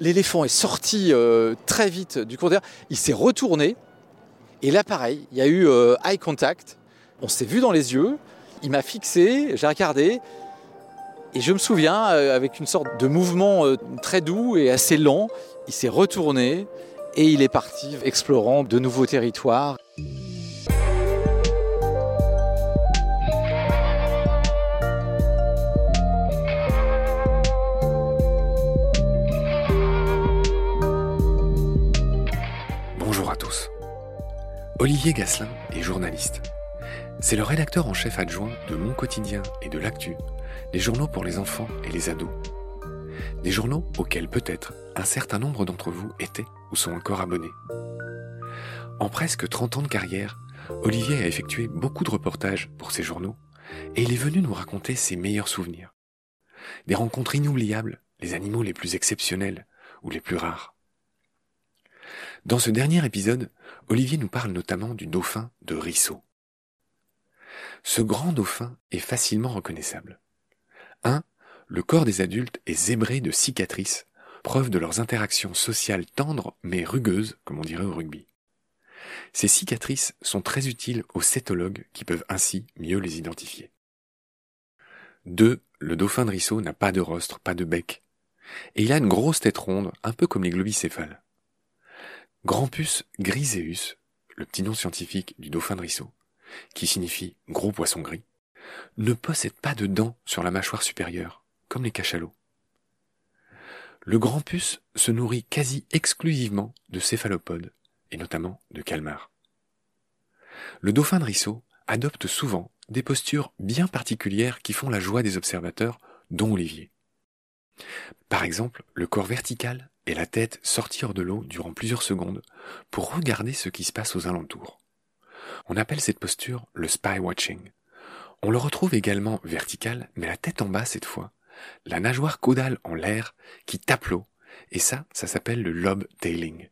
L'éléphant est sorti euh, très vite du cours d'air. Il s'est retourné. Et là, pareil, il y a eu euh, eye contact. On s'est vu dans les yeux. Il m'a fixé, j'ai regardé. Et je me souviens, euh, avec une sorte de mouvement très doux et assez lent, il s'est retourné et il est parti explorant de nouveaux territoires. Olivier Gasselin est journaliste. C'est le rédacteur en chef adjoint de Mon Quotidien et de L'Actu, les journaux pour les enfants et les ados. Des journaux auxquels peut-être un certain nombre d'entre vous étaient ou sont encore abonnés. En presque 30 ans de carrière, Olivier a effectué beaucoup de reportages pour ces journaux et il est venu nous raconter ses meilleurs souvenirs. Des rencontres inoubliables, les animaux les plus exceptionnels ou les plus rares. Dans ce dernier épisode, Olivier nous parle notamment du dauphin de Risseau. Ce grand dauphin est facilement reconnaissable. 1. Le corps des adultes est zébré de cicatrices, preuve de leurs interactions sociales tendres mais rugueuses, comme on dirait au rugby. Ces cicatrices sont très utiles aux cétologues qui peuvent ainsi mieux les identifier. 2. Le dauphin de Risseau n'a pas de rostre, pas de bec. Et il a une grosse tête ronde, un peu comme les globicéphales. Grampus griseus, le petit nom scientifique du dauphin de Risseau, qui signifie gros poisson gris, ne possède pas de dents sur la mâchoire supérieure, comme les cachalots. Le grampus se nourrit quasi exclusivement de céphalopodes, et notamment de calmars. Le dauphin de Risseau adopte souvent des postures bien particulières qui font la joie des observateurs, dont Olivier. Par exemple, le corps vertical et la tête sortir de l'eau durant plusieurs secondes pour regarder ce qui se passe aux alentours. On appelle cette posture le spy watching. On le retrouve également vertical, mais la tête en bas cette fois, la nageoire caudale en l'air qui tape l'eau, et ça, ça s'appelle le lobe tailing.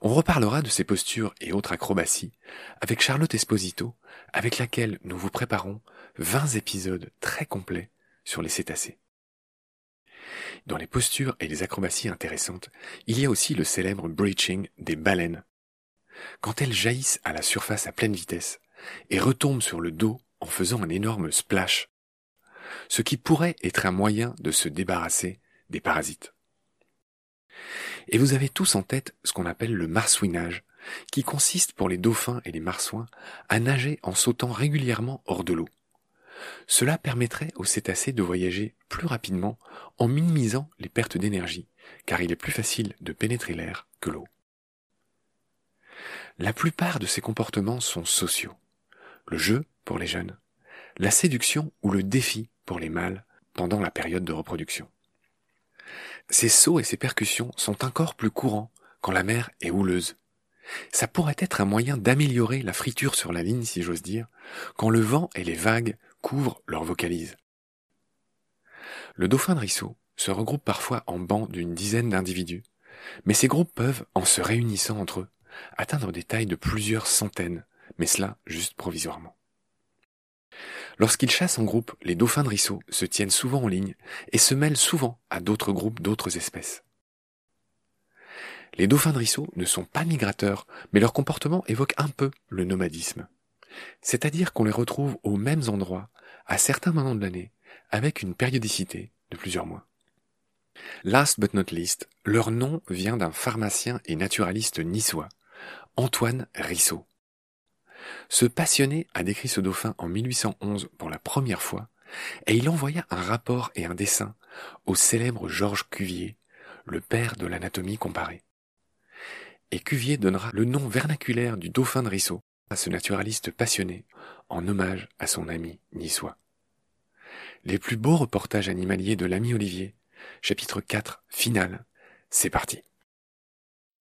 On reparlera de ces postures et autres acrobaties avec Charlotte Esposito, avec laquelle nous vous préparons 20 épisodes très complets sur les cétacés. Dans les postures et les acrobaties intéressantes, il y a aussi le célèbre breaching des baleines. Quand elles jaillissent à la surface à pleine vitesse et retombent sur le dos en faisant un énorme splash, ce qui pourrait être un moyen de se débarrasser des parasites. Et vous avez tous en tête ce qu'on appelle le marsouinage, qui consiste pour les dauphins et les marsouins à nager en sautant régulièrement hors de l'eau. Cela permettrait aux cétacés de voyager plus rapidement en minimisant les pertes d'énergie, car il est plus facile de pénétrer l'air que l'eau. La plupart de ces comportements sont sociaux. Le jeu pour les jeunes, la séduction ou le défi pour les mâles pendant la période de reproduction. Ces sauts et ces percussions sont encore plus courants quand la mer est houleuse. Ça pourrait être un moyen d'améliorer la friture sur la ligne, si j'ose dire, quand le vent et les vagues couvrent leur vocalise. Le dauphin de Risseau se regroupe parfois en bancs d'une dizaine d'individus, mais ces groupes peuvent, en se réunissant entre eux, atteindre des tailles de plusieurs centaines, mais cela juste provisoirement. Lorsqu'ils chassent en groupe, les dauphins de Risseau se tiennent souvent en ligne et se mêlent souvent à d'autres groupes d'autres espèces. Les dauphins de Risseau ne sont pas migrateurs, mais leur comportement évoque un peu le nomadisme. C'est-à-dire qu'on les retrouve aux mêmes endroits, à certains moments de l'année, avec une périodicité de plusieurs mois. Last but not least, leur nom vient d'un pharmacien et naturaliste niçois, Antoine Risseau. Ce passionné a décrit ce dauphin en 1811 pour la première fois, et il envoya un rapport et un dessin au célèbre Georges Cuvier, le père de l'anatomie comparée. Et Cuvier donnera le nom vernaculaire du dauphin de Risseau à ce naturaliste passionné, en hommage à son ami niçois. Les plus beaux reportages animaliers de l'ami Olivier, chapitre 4, final. C'est parti.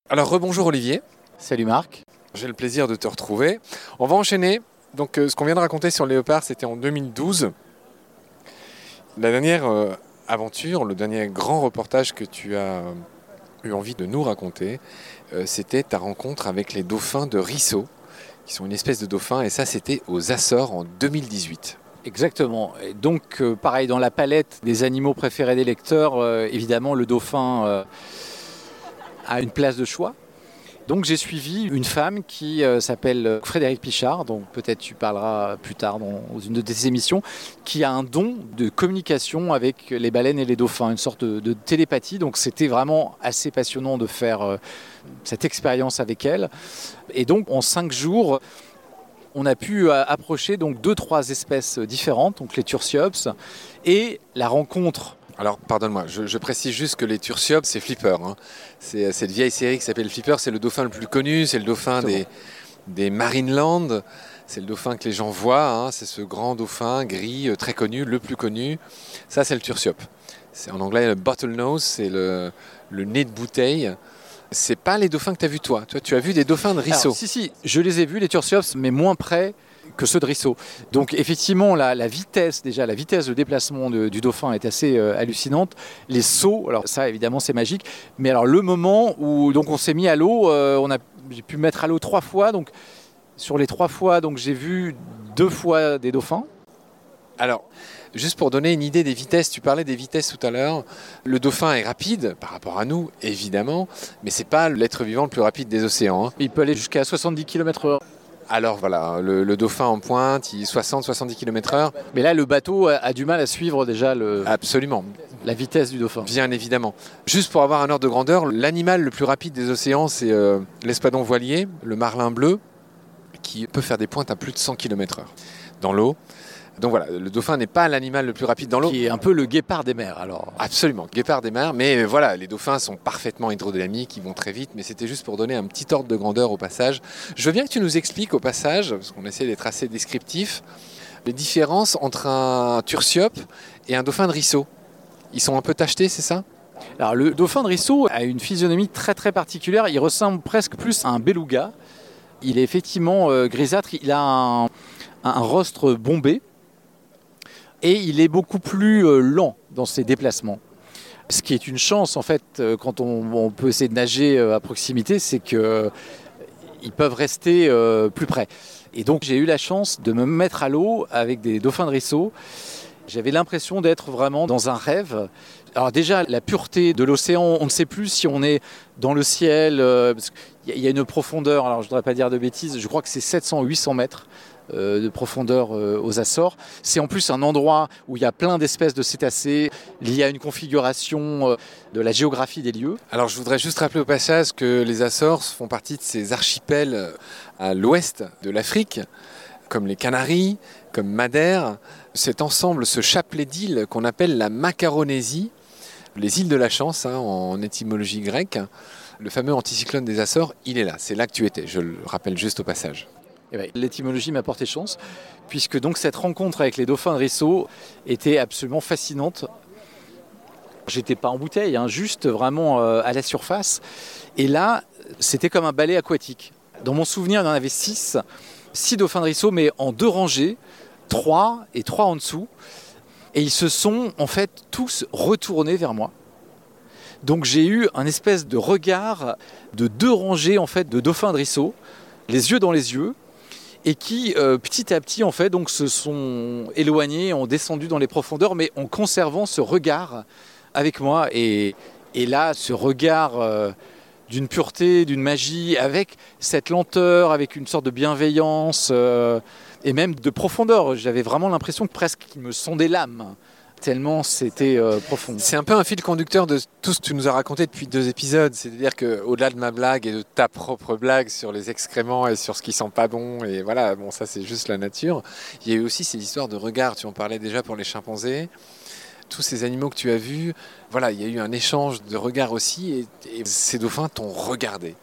Alors rebonjour Olivier. Salut Marc. J'ai le plaisir de te retrouver. On va enchaîner. Donc euh, ce qu'on vient de raconter sur le léopard, c'était en 2012. La dernière euh, aventure, le dernier grand reportage que tu as euh, eu envie de nous raconter, c'était ta rencontre avec les dauphins de Risseau qui sont une espèce de dauphin, et ça c'était aux Açores en 2018. Exactement. Donc, euh, pareil, dans la palette des animaux préférés des lecteurs, euh, évidemment, le dauphin euh, a une place de choix. Donc j'ai suivi une femme qui euh, s'appelle Frédéric Pichard, donc peut-être tu parleras plus tard dans une de tes émissions, qui a un don de communication avec les baleines et les dauphins, une sorte de, télépathie. Donc c'était vraiment assez passionnant de faire euh, cette expérience avec elle. Et donc en cinq jours, on a pu euh, approcher donc deux trois espèces différentes, donc les tursiops, et la rencontre alors, pardonne-moi, je, je précise juste que les Tursiops, c'est Flipper. hein. C'est euh, cette vieille série qui s'appelle Flipper. C'est le dauphin le plus connu. C'est le dauphin des, des Marineland. C'est le dauphin que les gens voient. hein. C'est ce grand dauphin gris, euh, très connu, le plus connu. Ça, c'est le Tursiop. C'est en anglais le bottlenose, c'est le, le nez de bouteille. C'est pas les dauphins que tu as vus toi. Toi, tu as vu des dauphins de Risso. Alors, si, si, je les ai vus, les Tursiops, mais moins près que ceux de. Donc effectivement, la, la vitesse, déjà, la vitesse de déplacement de- du dauphin est assez euh, hallucinante. Les sauts, alors ça, évidemment, c'est magique. Mais alors, le moment où donc, on s'est mis à l'eau, euh, on a, j'ai pu me mettre à l'eau trois fois. Donc, sur les trois fois, donc, j'ai vu deux fois des dauphins. Alors, juste pour donner une idée des vitesses, tu parlais des vitesses tout à l'heure. Le dauphin est rapide par rapport à nous, évidemment, mais c'est pas l'être vivant le plus rapide des océans. hein. Il peut aller jusqu'à 70 km/h. Alors voilà, le, le dauphin en pointe, il 60-70 km/h. Mais là, le bateau a, a du mal à suivre déjà le- Absolument, la vitesse du dauphin. bien évidemment. Juste pour avoir un ordre de grandeur, l'animal le plus rapide des océans, c'est euh, l'espadon voilier, le marlin bleu, qui peut faire des pointes à plus de 100 km/h dans l'eau. Donc voilà, le dauphin n'est pas l'animal le plus rapide dans l'eau. Qui est un peu le guépard des mers, alors. Absolument, guépard des mers, mais voilà, les dauphins sont parfaitement hydrodynamiques, ils vont très vite, mais c'était juste pour donner un petit ordre de grandeur au passage. Je veux bien que tu nous expliques au passage, parce qu'on essaie d'être assez descriptif, les différences entre un tursiope et un dauphin de Risso. Ils sont un peu tachetés, c'est ça? Alors, le dauphin de Risso a une physionomie très très particulière. Il ressemble presque plus à un beluga. Il est effectivement euh, grisâtre. Il a un, un- un rostre bombé. Et il est beaucoup plus euh, lent dans ses déplacements. Ce qui est une chance, en fait, euh, quand on, peut essayer de nager euh, à proximité, c'est que euh, ils peuvent rester plus près. Et donc, j'ai eu la chance de me mettre à l'eau avec des dauphins de Risso. J'avais l'impression d'être vraiment dans un rêve. Alors déjà, la pureté de l'océan, on ne sait plus si on est dans le ciel, parce qu'il y a- une profondeur, alors je ne voudrais pas dire de bêtises, je crois que c'est 700-800 mètres de profondeur euh, aux Açores. C'est en plus un endroit où il y a plein d'espèces de cétacés, il y a une configuration euh, de la géographie des lieux. Alors je voudrais juste rappeler au passage que les Açores font partie de ces archipels euh, à l'ouest de l'Afrique, comme les Canaries, comme Madère. Cet ensemble, ce chapelet d'îles qu'on appelle la Macaronésie, les îles de la chance hein, en étymologie grecque. Le fameux anticyclone des Açores, il est là, c'est là que tu étais, je le rappelle juste au passage. Eh ben, L'étymologie m'a porté chance, puisque donc cette rencontre avec les dauphins de Risso était absolument fascinante. J'étais pas en bouteille, hein, juste vraiment euh, à la surface. Et là, c'était comme un balai aquatique. Dans mon souvenir, il y en avait six, six dauphins de Risso, mais en deux rangées, trois et trois en dessous. Et ils se sont en fait tous retournés vers moi. Donc j'ai eu un espèce de regard de deux rangées en fait de dauphins de Risso, les yeux dans les yeux, et qui euh, petit à petit en fait donc se sont éloignés, ont descendu dans les profondeurs, mais en conservant ce regard avec moi. Et, et là, ce regard euh, d'une pureté, d'une magie, avec cette lenteur, avec une sorte de bienveillance euh, et même de profondeur. J'avais vraiment l'impression que presque qu'il me sondait l'âme. Tellement c'était euh, profond. C'est un peu un fil conducteur de tout ce que tu nous as raconté depuis deux épisodes. C'est-à-dire qu'au-delà de ma blague et de ta propre blague sur les excréments et sur ce qui sent pas bon, et voilà, bon, ça c'est juste la nature, il y a eu aussi ces histoires de regard. Tu en parlais déjà pour les chimpanzés. Tous ces animaux que tu as vus, voilà, il y a eu un échange de regards aussi, et ces dauphins t'ont regardé.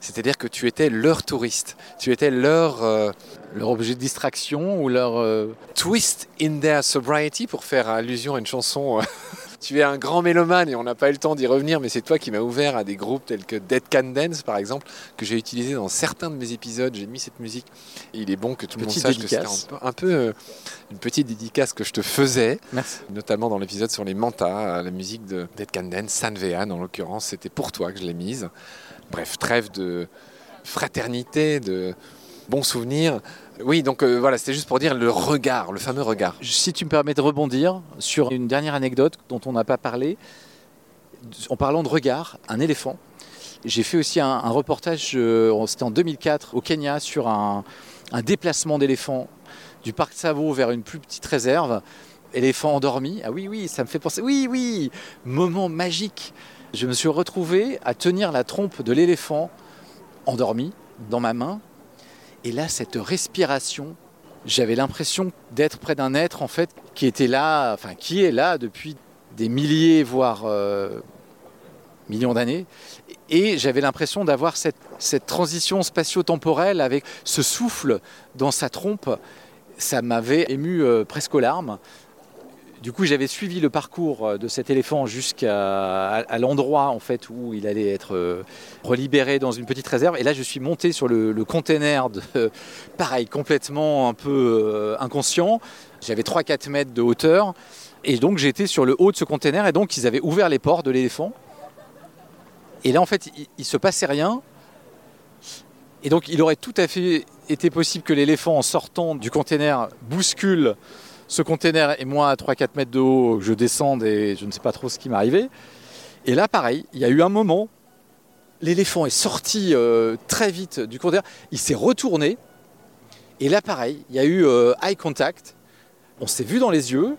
C'est-à-dire que tu étais leur touriste, tu étais leur euh, Leur objet de distraction ou leur. euh, twist in their sobriety, pour faire allusion à une chanson. euh, tu es un grand mélomane et on n'a pas eu le temps d'y revenir, mais c'est toi qui m'as ouvert à des groupes tels que Dead Can Dance, par exemple, que j'ai utilisé dans certains de mes épisodes. J'ai mis cette musique. Et il est bon que tout le monde sache que c'était un peu, un peu, euh, une petite dédicace que je te faisais, Merci. notamment dans l'épisode sur les mantas, la musique de Dead Can Dance, San Vean en l'occurrence, c'était pour toi que je l'ai mise. Bref, trêve de fraternité, de bons souvenirs. Oui, donc euh, voilà, c'était juste pour dire le regard, le fameux regard. Si tu me permets de rebondir sur une dernière anecdote dont on n'a pas parlé, en parlant de regard, un éléphant. J'ai fait aussi un, reportage, euh, c'était en 2004, au Kenya, sur un, un déplacement d'éléphants du parc Tsavo vers une plus petite réserve. Éléphant endormi. Ah oui, oui, ça me fait penser. Oui, oui, moment magique. Je me suis retrouvé à tenir la trompe de l'éléphant endormi dans ma main. Et là, cette respiration, j'avais l'impression d'être près d'un être en fait qui était là, enfin qui est là depuis des milliers, voire euh, millions d'années. Et j'avais l'impression d'avoir cette, transition spatio-temporelle avec ce souffle dans sa trompe. Ça m'avait ému euh, presque aux larmes. Du coup, j'avais suivi le parcours euh, de cet éléphant jusqu'à l'endroit en fait où il allait être euh, relibéré dans une petite réserve. Et là, je suis monté sur le, le container, pareil, complètement un peu euh, inconscient. J'avais 3-4 mètres de hauteur. Et donc, j'étais sur le haut de ce container. Et donc, ils avaient ouvert les portes de l'éléphant. Et là, en fait, il, il se passait rien. Et donc, il aurait tout à fait été possible que l'éléphant, en sortant du container, bouscule ce container et moi à 3-4 mètres de haut, je descende et je ne sais pas trop ce qui m'arrivait. Et là, pareil, il y a eu un moment, l'éléphant est sorti euh, très vite du container, il s'est retourné. Et là, pareil, il y a eu euh, eye contact. On s'est vu dans les yeux.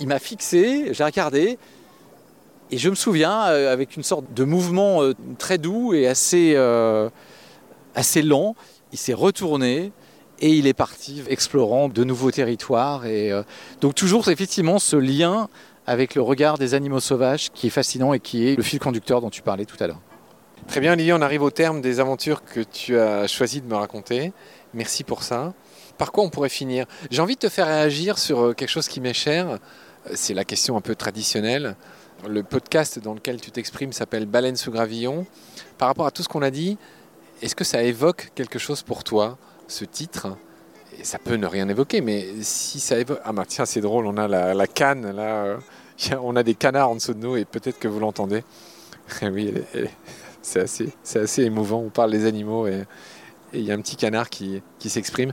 Il, m'a fixé, j'ai regardé. Et je me souviens, euh, avec une sorte de mouvement très doux et assez, assez lent, il s'est retourné et il est parti explorant de nouveaux territoires. Et, euh, donc toujours effectivement ce lien avec le regard des animaux sauvages qui est fascinant et qui est le fil conducteur dont tu parlais tout à l'heure. Très bien, Olivier, on arrive au terme des aventures que tu as choisi de me raconter. Merci pour ça. Par quoi on pourrait finir? J'ai envie de te faire réagir sur euh, quelque chose qui m'est cher. Euh, C'est la question un peu traditionnelle. Le podcast dans lequel tu t'exprimes s'appelle Baleine sous gravillon. Par rapport à tout ce qu'on a dit, est-ce que ça évoque quelque chose pour toi, ce titre Et ça peut ne rien évoquer, mais si ça évoque... Ah bah tiens, c'est drôle, on a la, canne, là, euh, on a des canards en dessous de nous, et peut-être que vous l'entendez. oui, c'est assez, assez émouvant, on parle des animaux, et il y a un petit canard qui, qui s'exprime.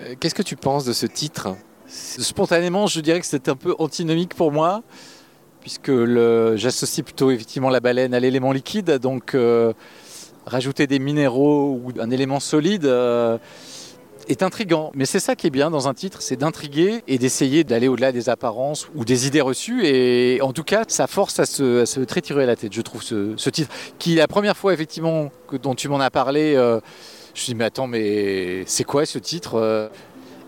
Euh, Qu'est-ce que tu penses de ce titre? Spontanément, je dirais que c'est un peu antinomique pour moi, puisque j'associe plutôt effectivement la baleine à l'élément liquide, donc euh, rajouter des minéraux ou un élément solide euh, est intrigant. Mais c'est ça qui est bien dans un titre, c'est d'intriguer et d'essayer d'aller au-delà des apparences ou des idées reçues. Et en tout cas, ça force à se, à se triturer la tête, je trouve, ce, titre. Qui, la première fois, effectivement, dont tu m'en as parlé, euh, je me suis dit, mais attends, mais c'est quoi ce titre Euh,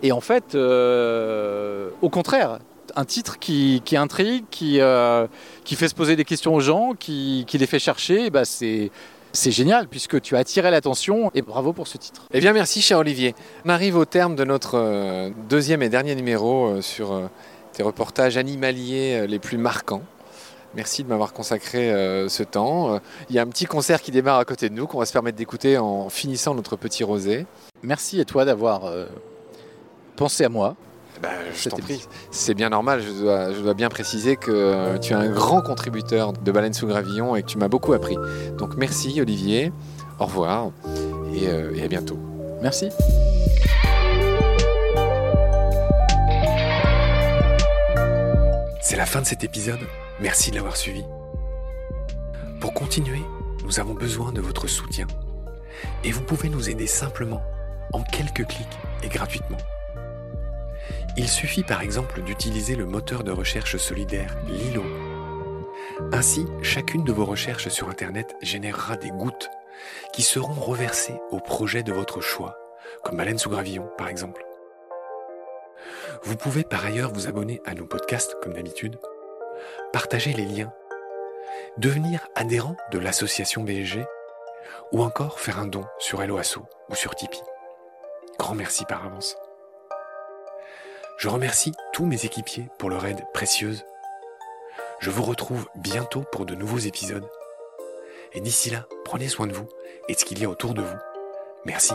Et en fait, au contraire, un titre qui, intrigue, qui, qui fait se poser des questions aux gens, qui, qui les fait chercher, bah c'est, c'est génial puisque tu as attiré l'attention et bravo pour ce titre. Eh bien, merci, cher Olivier. On arrive au terme de notre euh, deuxième et dernier numéro euh, sur euh, tes reportages animaliers les plus marquants. Merci de m'avoir consacré euh, ce temps. Euh, Il y a un petit concert qui démarre à côté de nous qu'on va se permettre d'écouter en finissant notre petit rosé. Merci à toi d'avoir euh, pensé à moi. Bah, je Cette t'en prie. émission. C'est bien normal, je dois, je dois bien préciser que euh, tu es un grand contributeur de Baleine sous Gravillon et que tu m'as beaucoup appris. Donc merci Olivier, au revoir et, euh, et à bientôt. Merci. C'est la fin de cet épisode. Merci de l'avoir suivi. Pour continuer, nous avons besoin de votre soutien. Et vous pouvez nous aider simplement, en quelques clics et gratuitement. Il suffit par exemple d'utiliser le moteur de recherche solidaire Lilo. Ainsi, chacune de vos recherches sur Internet générera des gouttes qui seront reversées au projet de votre choix, comme Baleine sous gravillon par exemple. Vous pouvez par ailleurs vous abonner à nos podcasts comme d'habitude, partager les liens, devenir adhérent de l'association BSG ou encore faire un don sur Helloasso ou sur Tipeee. Grand merci par avance. Je remercie tous mes équipiers pour leur aide précieuse. Je vous retrouve bientôt pour de nouveaux épisodes. Et d'ici là, prenez soin de vous et de ce qu'il y a autour de vous. Merci.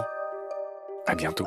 À bientôt.